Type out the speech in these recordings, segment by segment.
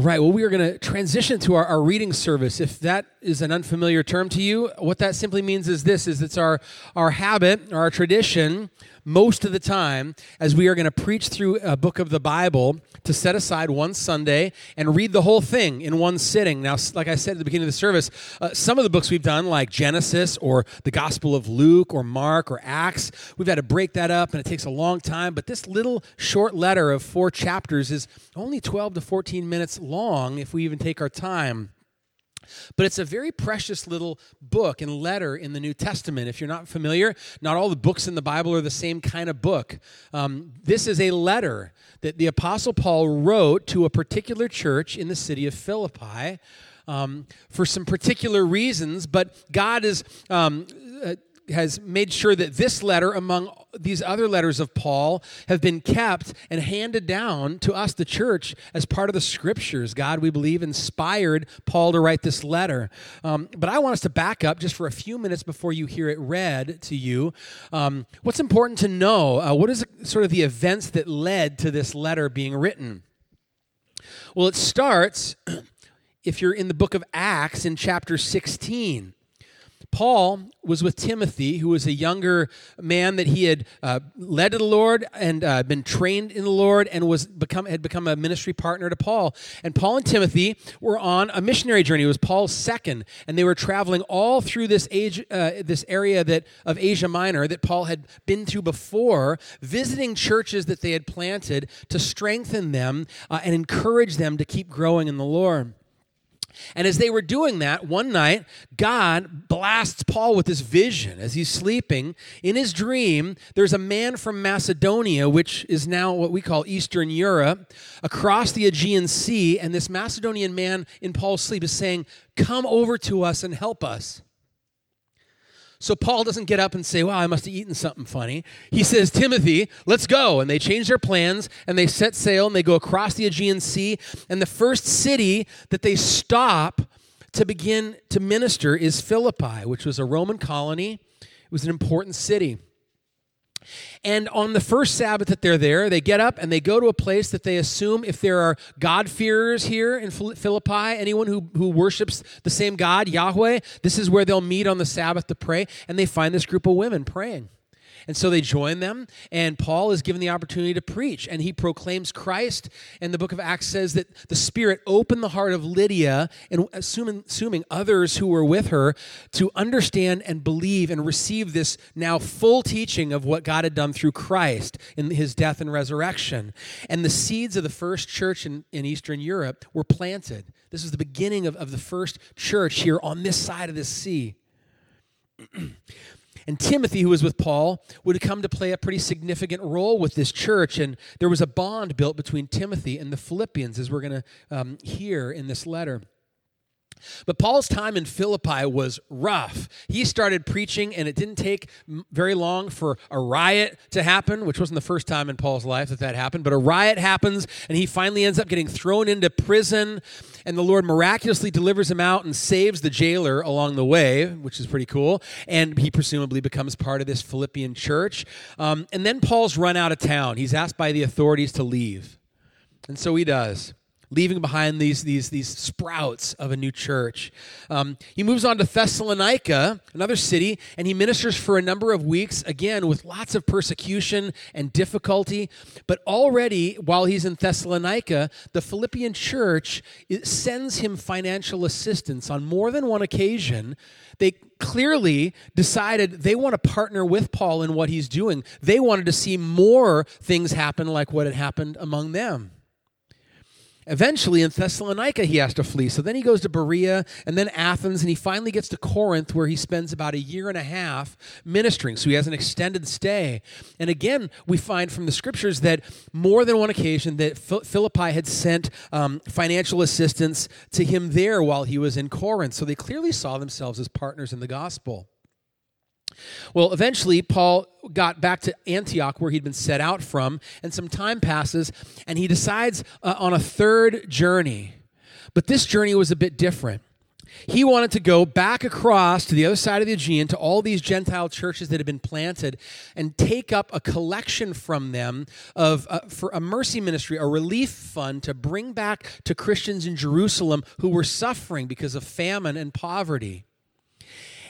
All right, well, we are going to transition to our, our reading service. If that is an unfamiliar term to you, what that simply means is this is it's our, our habit, our tradition, most of the time, as we are going to preach through a book of the Bible, to set aside one Sunday and read the whole thing in one sitting. Now, like I said at the beginning of the service, uh, some of the books we've done, like Genesis or the Gospel of Luke or Mark or Acts, we've had to break that up and it takes a long time. But this little short letter of four chapters is only 12 to 14 minutes long if we even take our time. But it's a very precious little book and letter in the New Testament. If you're not familiar, not all the books in the Bible are the same kind of book. Um, this is a letter that the Apostle Paul wrote to a particular church in the city of Philippi. Um, for some particular reasons, but God is um, has made sure that this letter, among these other letters of Paul, have been kept and handed down to us, the church, as part of the scriptures. God, we believe, inspired Paul to write this letter. Um, but I want us to back up just for a few minutes before you hear it read to you. Um, what's important to know? Uh, what is sort of the events that led to this letter being written? Well, it starts, if you're in the book of Acts, in chapter 16. Paul was with Timothy, who was a younger man that he had uh, led to the Lord and uh, been trained in the Lord, and was become had become a ministry partner to Paul. And Paul and Timothy were on a missionary journey. It was Paul's second, and they were traveling all through this age, uh, this area that of Asia Minor that Paul had been through before, visiting churches that they had planted to strengthen them uh, and encourage them to keep growing in the Lord. And as they were doing that, one night, God blasts Paul with this vision. As he's sleeping, in his dream, there's a man from Macedonia, which is now what we call Eastern Europe, across the Aegean Sea. And this Macedonian man in Paul's sleep is saying, Come over to us and help us. So Paul doesn't get up and say, Wow, I must have eaten something funny. He says, Timothy, let's go. And they change their plans and they set sail and they go across the Aegean Sea. And the first city that they stop to begin to minister is Philippi, which was a Roman colony. It was an important city. And on the first Sabbath that they're there, they get up and they go to a place that they assume if there are God-fearers here in Philippi, anyone who, who worships the same God, Yahweh, this is where they'll meet on the Sabbath to pray. And they find this group of women praying. And so they join them, and Paul is given the opportunity to preach, and he proclaims Christ. And the book of Acts says that the Spirit opened the heart of Lydia, and assuming, assuming others who were with her, to understand and believe and receive this now full teaching of what God had done through Christ in his death and resurrection. And the seeds of the first church in, in Eastern Europe were planted. This is the beginning of, of the first church here on this side of the sea. And Timothy, who was with Paul, would come to play a pretty significant role with this church. And there was a bond built between Timothy and the Philippians, as we're going to um, hear in this letter. But Paul's time in Philippi was rough. He started preaching, and it didn't take very long for a riot to happen, which wasn't the first time in Paul's life that that happened. But a riot happens, and he finally ends up getting thrown into prison, and the Lord miraculously delivers him out and saves the jailer along the way, which is pretty cool. And he presumably becomes part of this Philippian church. Um, and then Paul's run out of town. He's asked by the authorities to leave. And so he does leaving behind these, these, these sprouts of a new church. Um, he moves on to Thessalonica, another city, and he ministers for a number of weeks, again, with lots of persecution and difficulty. But already, while he's in Thessalonica, the Philippian church sends him financial assistance on more than one occasion. They clearly decided they want to partner with Paul in what he's doing. They wanted to see more things happen like what had happened among them. Eventually, in Thessalonica, he has to flee. So then he goes to Berea and then Athens, and he finally gets to Corinth, where he spends about a year and a half ministering. So he has an extended stay. And again, we find from the scriptures that more than one occasion that Philippi had sent um, financial assistance to him there while he was in Corinth. So they clearly saw themselves as partners in the gospel. Well, eventually, Paul got back to Antioch, where he'd been set out from, and some time passes, and he decides uh, on a third journey. But this journey was a bit different. he wanted to go back across to the other side of the Aegean to all these Gentile churches that had been planted and take up a collection from them of uh, for a mercy ministry, a relief fund to bring back to Christians in Jerusalem who were suffering because of famine and poverty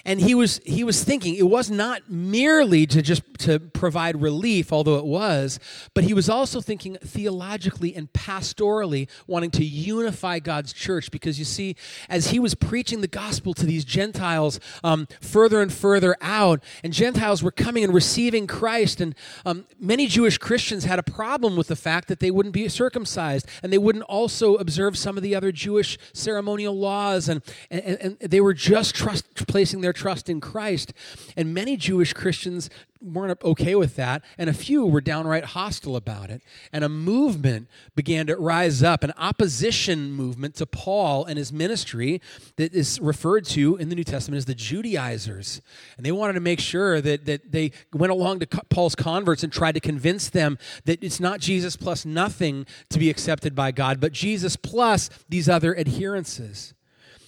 and he was he was thinking it was not merely to just to provide relief although it was but he was also thinking theologically and pastorally wanting to unify god's church. Because you see as he was preaching the gospel to these gentiles um, further and further out and gentiles were coming and receiving christ and um, many jewish christians had a problem with the fact that they wouldn't be circumcised and they wouldn't also observe some of the other jewish ceremonial laws and, and, and they were just trust, placing their their trust in Christ. And many Jewish Christians weren't okay with that, and a few were downright hostile about it. And a movement began to rise up, an opposition movement to Paul and his ministry that is referred to in the New Testament as the Judaizers. And they wanted to make sure that, that they went along to Paul's converts and tried to convince them that it's not Jesus plus nothing to be accepted by God, but Jesus plus these other adherences.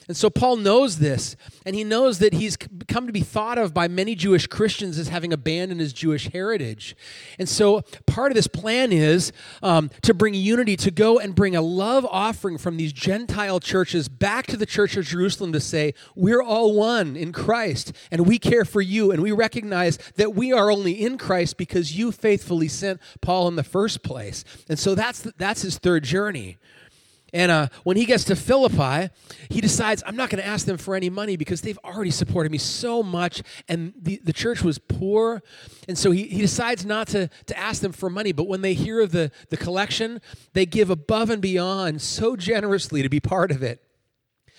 And so Paul knows this, and he knows that he's come to be thought of by many Jewish Christians as having abandoned his Jewish heritage. And so part of this plan is um, to bring unity, to go and bring a love offering from these Gentile churches back to the church of Jerusalem to say, We're all one in Christ, and we care for you, and we recognize that we are only in Christ because you faithfully sent Paul in the first place. And so that's, that's his third journey. And uh, when he gets to Philippi, he decides, I'm not going to ask them for any money because they've already supported me so much. And the, the church was poor. And so he, he decides not to, to ask them for money. But when they hear of the, the collection, they give above and beyond so generously to be part of it.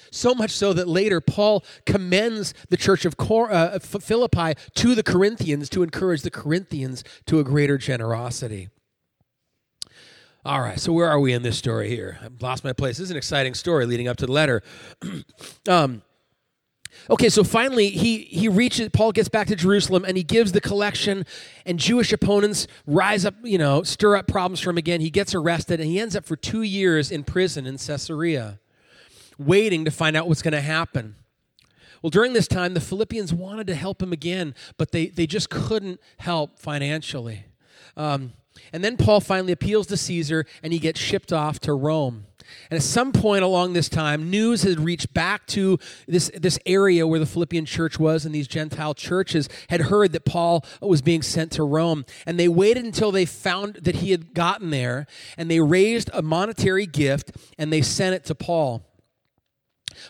So much so that later Paul commends the church of Cor- uh, Philippi to the Corinthians to encourage the Corinthians to a greater generosity. All right, so where are we in this story here? I've lost my place. This is an exciting story leading up to the letter. um, okay, so finally he he reaches. Paul gets back to Jerusalem and he gives the collection, and Jewish opponents rise up, you know, stir up problems for him again. He gets arrested and he ends up for two years in prison in Caesarea, waiting to find out what's going to happen. Well, during this time, the Philippians wanted to help him again, but they, they just couldn't help financially. Um, and then Paul finally appeals to Caesar and he gets shipped off to Rome. And at some point along this time, news had reached back to this, this area where the Philippian church was, and these Gentile churches had heard that Paul was being sent to Rome. And they waited until they found that he had gotten there, and they raised a monetary gift and they sent it to Paul.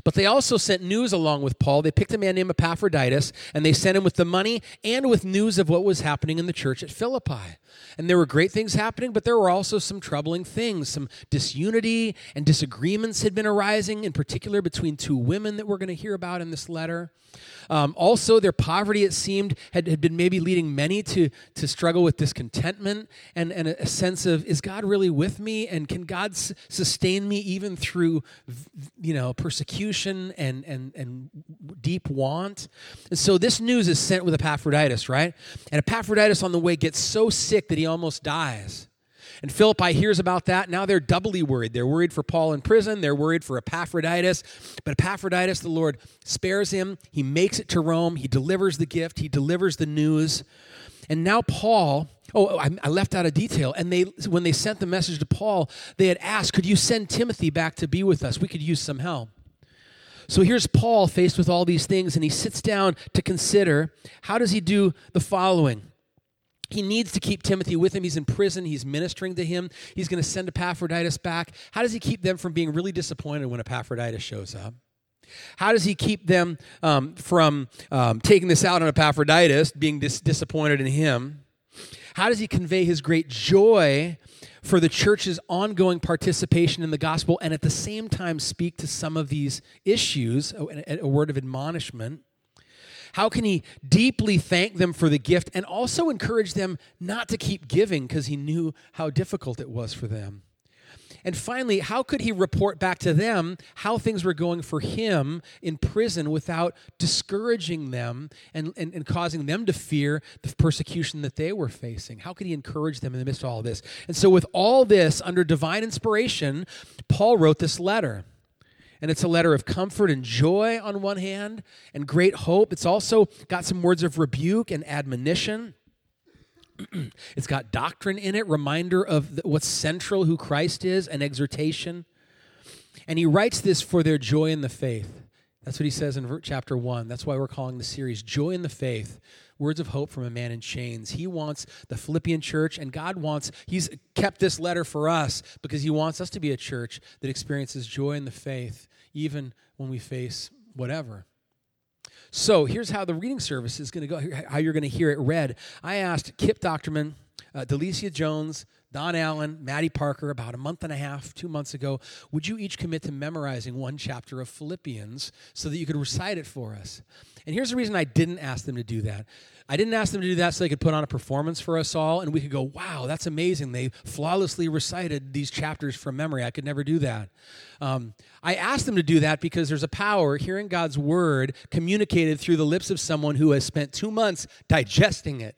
But they also sent news along with Paul. They picked a man named Epaphroditus and they sent him with the money and with news of what was happening in the church at Philippi. And there were great things happening, but there were also some troubling things. Some disunity and disagreements had been arising, in particular between two women that we're going to hear about in this letter. Um, also, their poverty, it seemed, had, had been maybe leading many to, to struggle with discontentment and, and a, sense of, is God really with me? And can God s- sustain me even through, you know, persecution and, and, and deep want? And so this news is sent with Epaphroditus, right? And Epaphroditus on the way gets so sick that he almost dies. And Philippi hears about that. Now they're doubly worried. They're worried for Paul in prison. They're worried for Epaphroditus. But Epaphroditus, the Lord spares him. He makes it to Rome. He delivers the gift. He delivers the news. And now Paul, oh, I, I left out a detail. And they, when they sent the message to Paul, they had asked, could you send Timothy back to be with us? We could use some help. So here's Paul faced with all these things, and he sits down to consider how does he do the following? He needs to keep Timothy with him. He's in prison. He's ministering to him. He's going to send Epaphroditus back. How does he keep them from being really disappointed when Epaphroditus shows up? How does he keep them um, from um, taking this out on Epaphroditus, being dis- disappointed in him? How does he convey his great joy for the church's ongoing participation in the gospel and at the same time speak to some of these issues, oh, a, a word of admonishment? How can he deeply thank them for the gift and also encourage them not to keep giving because he knew how difficult it was for them? And finally, how could he report back to them how things were going for him in prison without discouraging them and, and, and, causing them to fear the persecution that they were facing? How could he encourage them in the midst of all of this? And so, with all this under divine inspiration, Paul wrote this letter. And it's a letter of comfort and joy on one hand, and great hope. It's also got some words of rebuke and admonition. it's got doctrine in it, reminder of what's central, who Christ is, and exhortation. And he writes this for their joy in the faith. That's what he says in chapter 1. That's why we're calling the series Joy in the Faith Words of Hope from a Man in Chains. He wants the Philippian church, and God wants, He's kept this letter for us because He wants us to be a church that experiences joy in the faith, even when we face whatever. So here's how the reading service is going to go, how you're going to hear it read. I asked Kip Docterman, uh, Delicia Jones, Don Allen, Maddie Parker, about a month and a half, two months ago, would you each commit to memorizing one chapter of Philippians so that you could recite it for us? And here's the reason I didn't ask them to do that. I didn't ask them to do that so they could put on a performance for us all and we could go, wow, that's amazing. They flawlessly recited these chapters from memory. I could never do that. Um, I asked them to do that because there's a power hearing God's word communicated through the lips of someone who has spent two months digesting it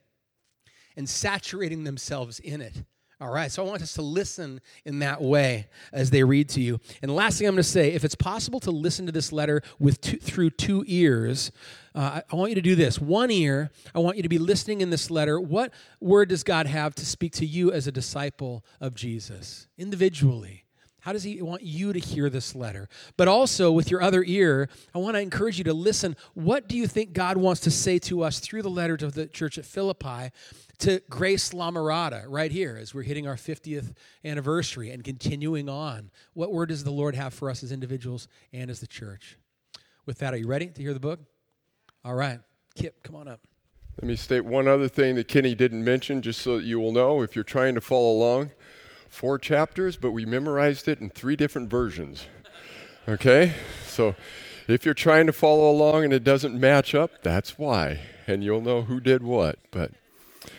and saturating themselves in it. All right, so I want us to listen in that way as they read to you. And the last thing I'm going to say if it's possible to listen to this letter with two, through two ears, uh, I want you to do this. One ear, I want you to be listening in this letter. What word does God have to speak to you as a disciple of Jesus individually? How does he want you to hear this letter? But also, with your other ear, I want to encourage you to listen. What do you think God wants to say to us through the letter to the church at Philippi to Grace La Mirada right here as we're hitting our 50th anniversary and continuing on? What word does the Lord have for us as individuals and as the church? With that, are you ready to hear the book? All right. Kip, come on up. Let me state one other thing that Kenny didn't mention, just so that you will know if you're trying to follow along. Four chapters, but we memorized it in three different versions. Okay? So if you're trying to follow along and it doesn't match up, that's why. And you'll know who did what. But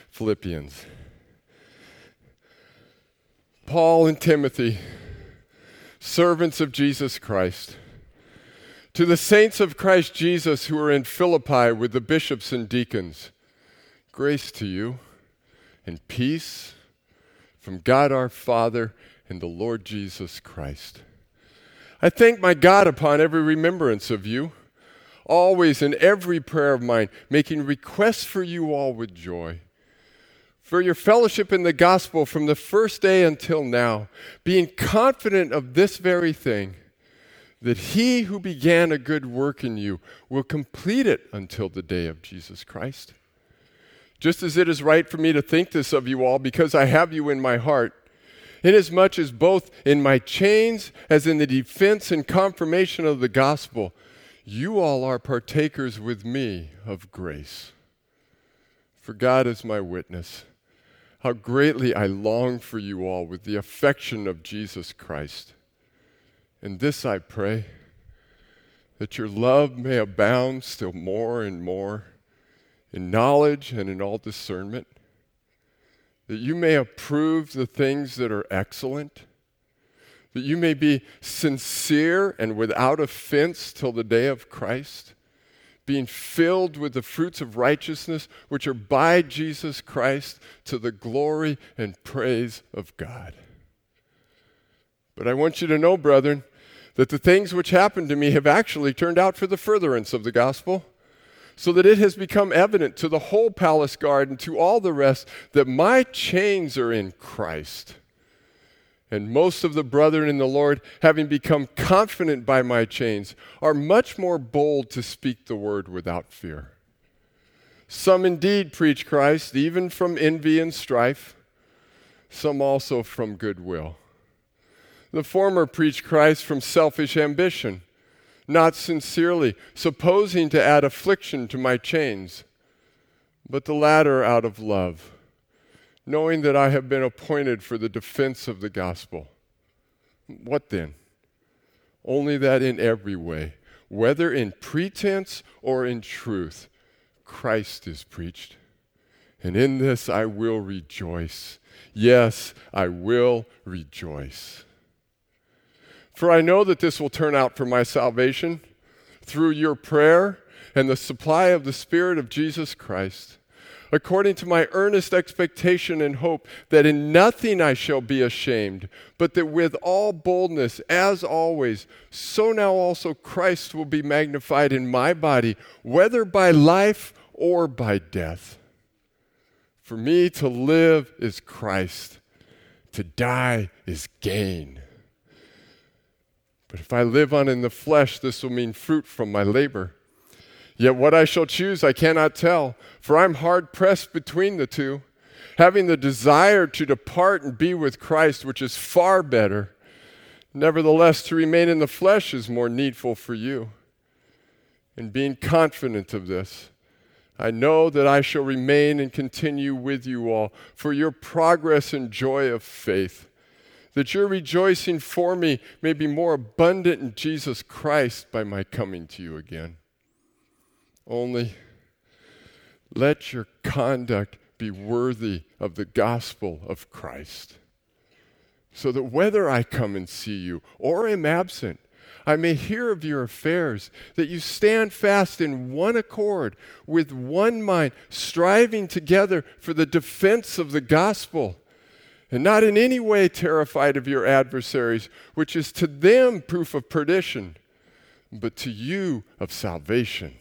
Philippians. Paul and Timothy, servants of Jesus Christ to the saints of Christ Jesus who are in Philippi with the bishops and deacons, grace to you and peace from God our Father and the Lord Jesus Christ. I thank my God upon every remembrance of you, always in every prayer of mine, making requests for you all with joy. For your fellowship in the gospel from the first day until now, being confident of this very thing that he who began a good work in you will complete it until the day of Jesus Christ. Just as it is right for me to think this of you all, because I have you in my heart, inasmuch as both in my chains as in the defense and confirmation of the gospel, you all are partakers with me of grace. For God is my witness, how greatly I long for you all with the affection of Jesus Christ. And this I pray that your love may abound still more and more in knowledge and in all discernment, that you may approve the things that are excellent, that you may be sincere and without offense till the day of Christ, being filled with the fruits of righteousness which are by Jesus Christ to the glory and praise of God. But I want you to know, brethren, that the things which happened to me have actually turned out for the furtherance of the gospel, so that it has become evident to the whole palace guard and to all the rest that my chains are in Christ. And most of the brethren in the Lord, having become confident by my chains, are much more bold to speak the word without fear. Some indeed preach Christ, even from envy and strife, some also from goodwill. The former preach Christ from selfish ambition, not sincerely, supposing to add affliction to my chains, but the latter out of love, knowing that I have been appointed for the defense of the gospel. What then? Only that in every way, whether in pretense or in truth, Christ is preached. And in this I will rejoice. Yes, I will rejoice. For I know that this will turn out for my salvation through your prayer and the supply of the Spirit of Jesus Christ, according to my earnest expectation and hope that in nothing I shall be ashamed, but that with all boldness, as always, so now also Christ will be magnified in my body, whether by life or by death. For me to live is Christ, to die is gain. But if I live on in the flesh, this will mean fruit from my labor. Yet what I shall choose I cannot tell, for I'm hard pressed between the two, having the desire to depart and be with Christ, which is far better. Nevertheless, to remain in the flesh is more needful for you. And being confident of this, I know that I shall remain and continue with you all for your progress and joy of faith, that your rejoicing for me may be more abundant in Jesus Christ by my coming to you again. Only let your conduct be worthy of the gospel of Christ, so that whether I come and see you or am absent, I may hear of your affairs, that you stand fast in one accord, with one mind, striving together for the defense of the gospel, and not in any way terrified of your adversaries, which is to them proof of perdition, but to you of salvation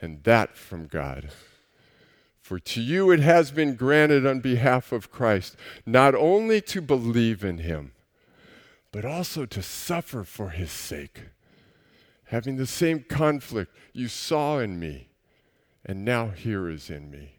and that from God. For to you it has been granted on behalf of Christ not only to believe in him, but also to suffer for his sake, having the same conflict you saw in me and now here is in me.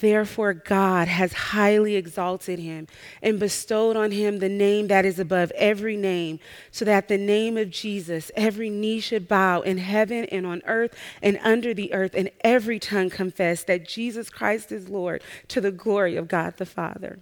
Therefore, God has highly exalted him and bestowed on him the name that is above every name, so that the name of Jesus every knee should bow in heaven and on earth and under the earth, and every tongue confess that Jesus Christ is Lord to the glory of God the Father.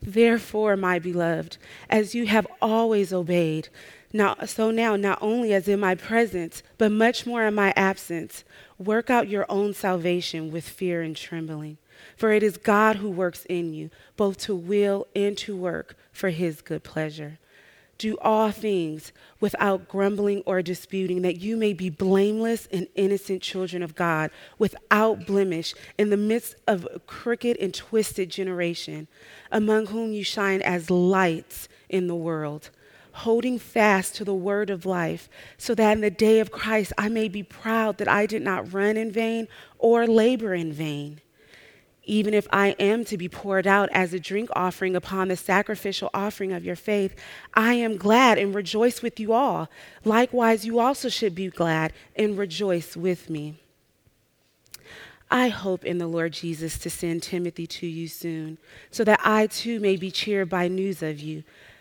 Therefore, my beloved, as you have always obeyed, now, so now, not only as in my presence, but much more in my absence, work out your own salvation with fear and trembling. For it is God who works in you, both to will and to work for his good pleasure. Do all things without grumbling or disputing, that you may be blameless and innocent children of God, without blemish, in the midst of a crooked and twisted generation, among whom you shine as lights in the world holding fast to the word of life, so that in the day of Christ I may be proud that I did not run in vain or labor in vain. Even if I am to be poured out as a drink offering upon the sacrificial offering of your faith, I am glad and rejoice with you all. Likewise, you also should be glad and rejoice with me. I hope in the Lord Jesus to send Timothy to you soon, so that I too may be cheered by news of you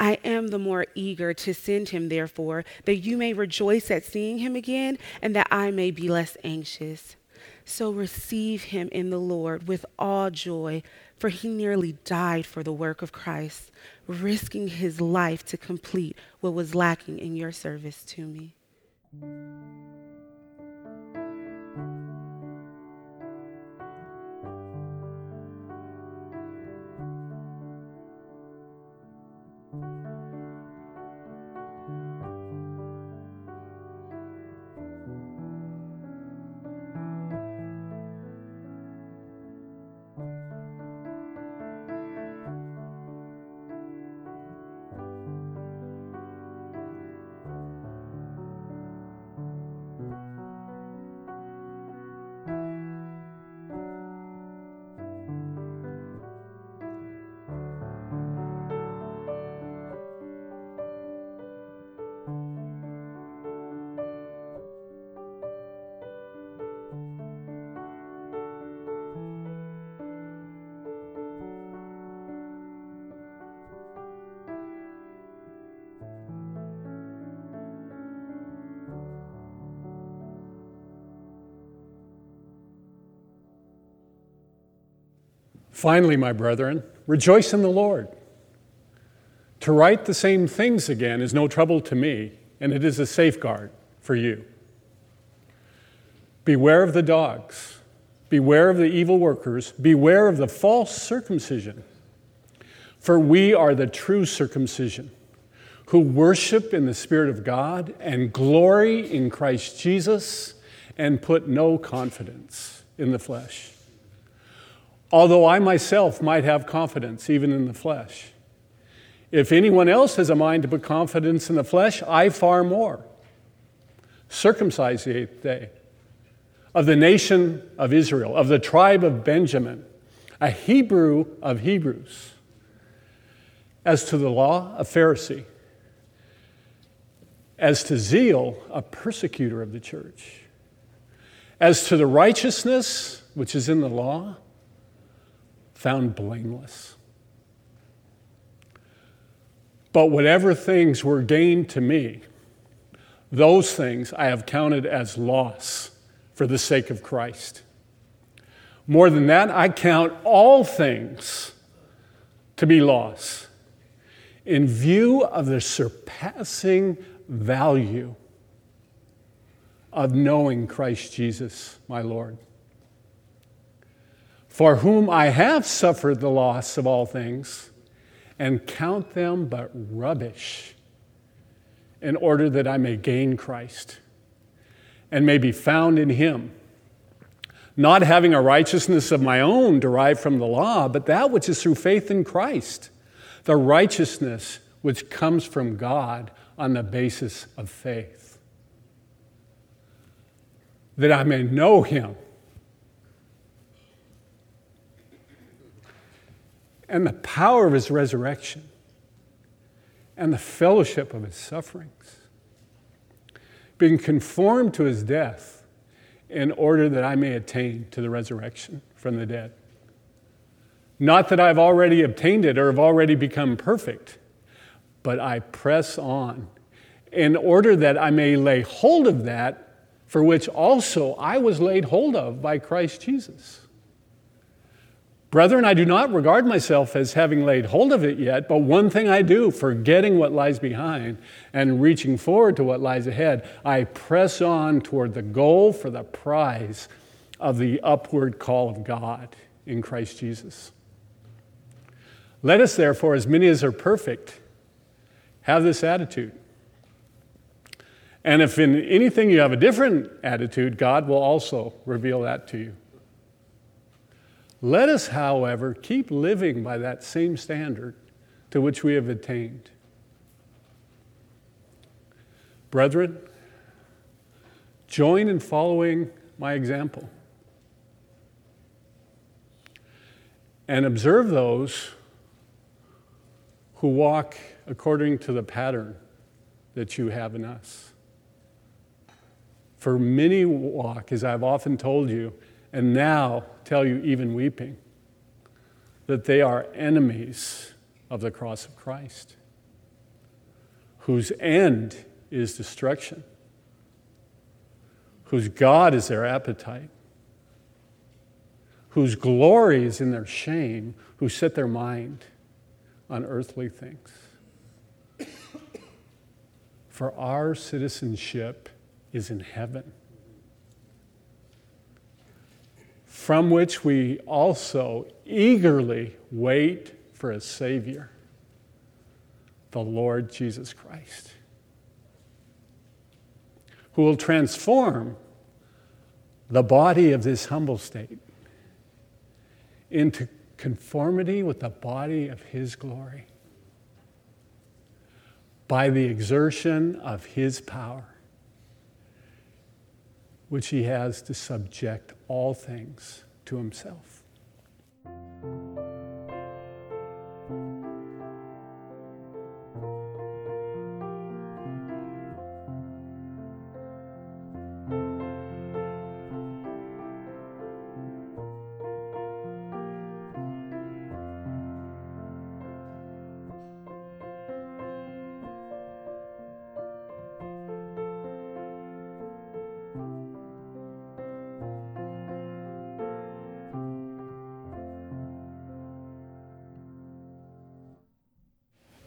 I am the more eager to send him, therefore, that you may rejoice at seeing him again, and that I may be less anxious. So receive him in the Lord with all joy, for he nearly died for the work of Christ, risking his life to complete what was lacking in your service to me. Finally, my brethren, rejoice in the Lord. To write the same things again is no trouble to me, and it is a safeguard for you. Beware of the dogs, beware of the evil workers, beware of the false circumcision. For we are the true circumcision, who worship in the Spirit of God and glory in Christ Jesus and put no confidence in the flesh although I myself might have confidence even in the flesh. If anyone else has a mind to put confidence in the flesh, I far more. Circumcised the eighth day, of the nation of Israel, of the tribe of Benjamin, a Hebrew of Hebrews. As to the law, a Pharisee. As to zeal, a persecutor of the church. As to the righteousness which is in the law, found blameless. But whatever things were gained to me, those things I have counted as loss for the sake of Christ. More than that, I count all things to be loss in view of the surpassing value of knowing Christ Jesus, my Lord for whom I have suffered the loss of all things, and count them but rubbish, in order that I may gain Christ and may be found in Him, not having a righteousness of my own derived from the law, but that which is through faith in Christ, the righteousness which comes from God on the basis of faith, that I may know Him and the power of his resurrection and the fellowship of his sufferings, being conformed to his death in order that I may attain to the resurrection from the dead. Not that I've already obtained it or have already become perfect, but I press on in order that I may lay hold of that for which also I was laid hold of by Christ Jesus. Brethren, I do not regard myself as having laid hold of it yet, but one thing I do, forgetting what lies behind and reaching forward to what lies ahead, I press on toward the goal for the prize of the upward call of God in Christ Jesus. Let us, therefore, as many as are perfect, have this attitude. And if in anything you have a different attitude, God will also reveal that to you. Let us, however, keep living by that same standard to which we have attained. Brethren, join in following my example and observe those who walk according to the pattern that you have in us. For many walk, as I've often told you, and now tell you, even weeping, that they are enemies of the cross of Christ, whose end is destruction, whose God is their appetite, whose glory is in their shame, who set their mind on earthly things. For our citizenship is in heaven from which we also eagerly wait for a Savior, the Lord Jesus Christ, who will transform the body of this humble state into conformity with the body of His glory by the exertion of His power which he has to subject all things to himself.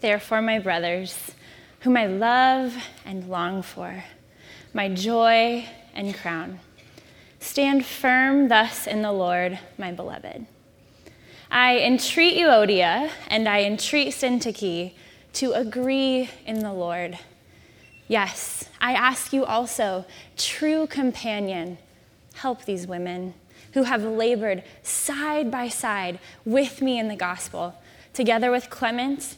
Therefore, my brothers, whom I love and long for, my joy and crown, stand firm thus in the Lord, my beloved. I entreat Euodia and I entreat Syntyche to agree in the Lord. Yes, I ask you also, true companion, help these women who have labored side by side with me in the gospel, together with Clement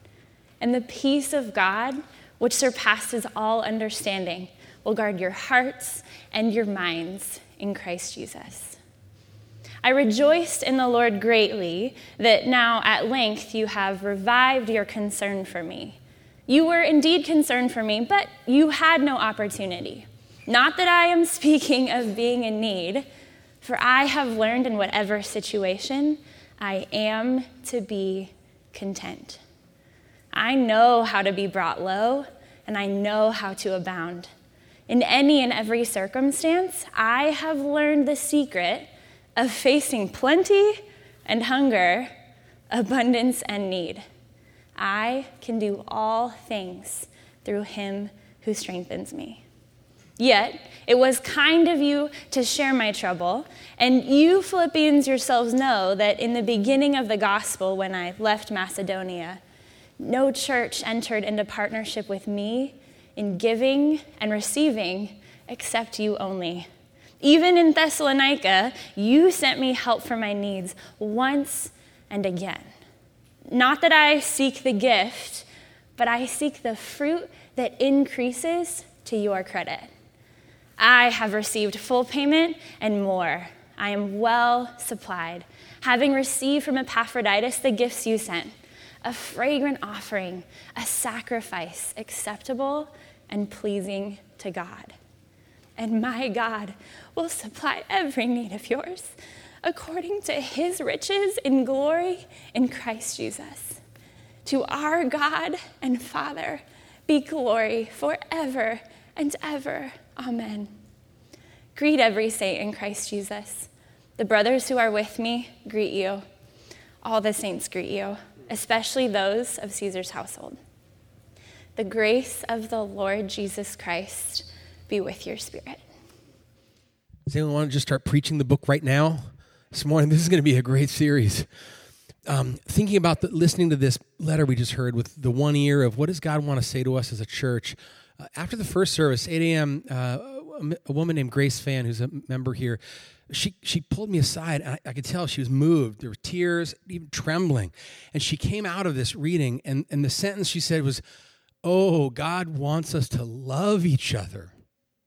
And the peace of God, which surpasses all understanding, will guard your hearts and your minds in Christ Jesus. I rejoiced in the Lord greatly that now at length you have revived your concern for me. You were indeed concerned for me, but you had no opportunity. Not that I am speaking of being in need, for I have learned in whatever situation I am to be content. I know how to be brought low, and I know how to abound. In any and every circumstance, I have learned the secret of facing plenty and hunger, abundance and need. I can do all things through him who strengthens me. Yet, it was kind of you to share my trouble, and you Philippians yourselves know that in the beginning of the gospel, when I left Macedonia, no church entered into partnership with me in giving and receiving except you only. Even in Thessalonica, you sent me help for my needs once and again. Not that I seek the gift, but I seek the fruit that increases to your credit. I have received full payment and more, I am well supplied, having received from Epaphroditus the gifts you sent a fragrant offering, a sacrifice acceptable and pleasing to God. And my God will supply every need of yours according to his riches in glory in Christ Jesus. To our God and Father be glory forever and ever. Amen. Greet every saint in Christ Jesus. The brothers who are with me greet you. All the saints greet you, especially those of Caesar's household. The grace of the Lord Jesus Christ be with your spirit. Does anyone want to just start preaching the book right now? This morning, this is going to be a great series. Um, thinking about the, listening to this letter we just heard with the one ear of what does God want to say to us as a church. Uh, after the first service, 8 a.m., uh, a woman named Grace Fan, who's a member here, she she pulled me aside, and I, I, could tell she was moved. There were tears, even trembling, and she came out of this reading, and and the sentence she said was, "Oh, God wants us to love each other."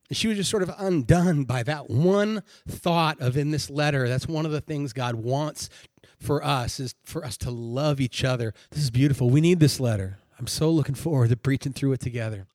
And she was just sort of undone by that one thought of in this letter. That's one of the things God wants for us is for us to love each other. This is beautiful. We need this letter. I'm so looking forward to preaching through it together.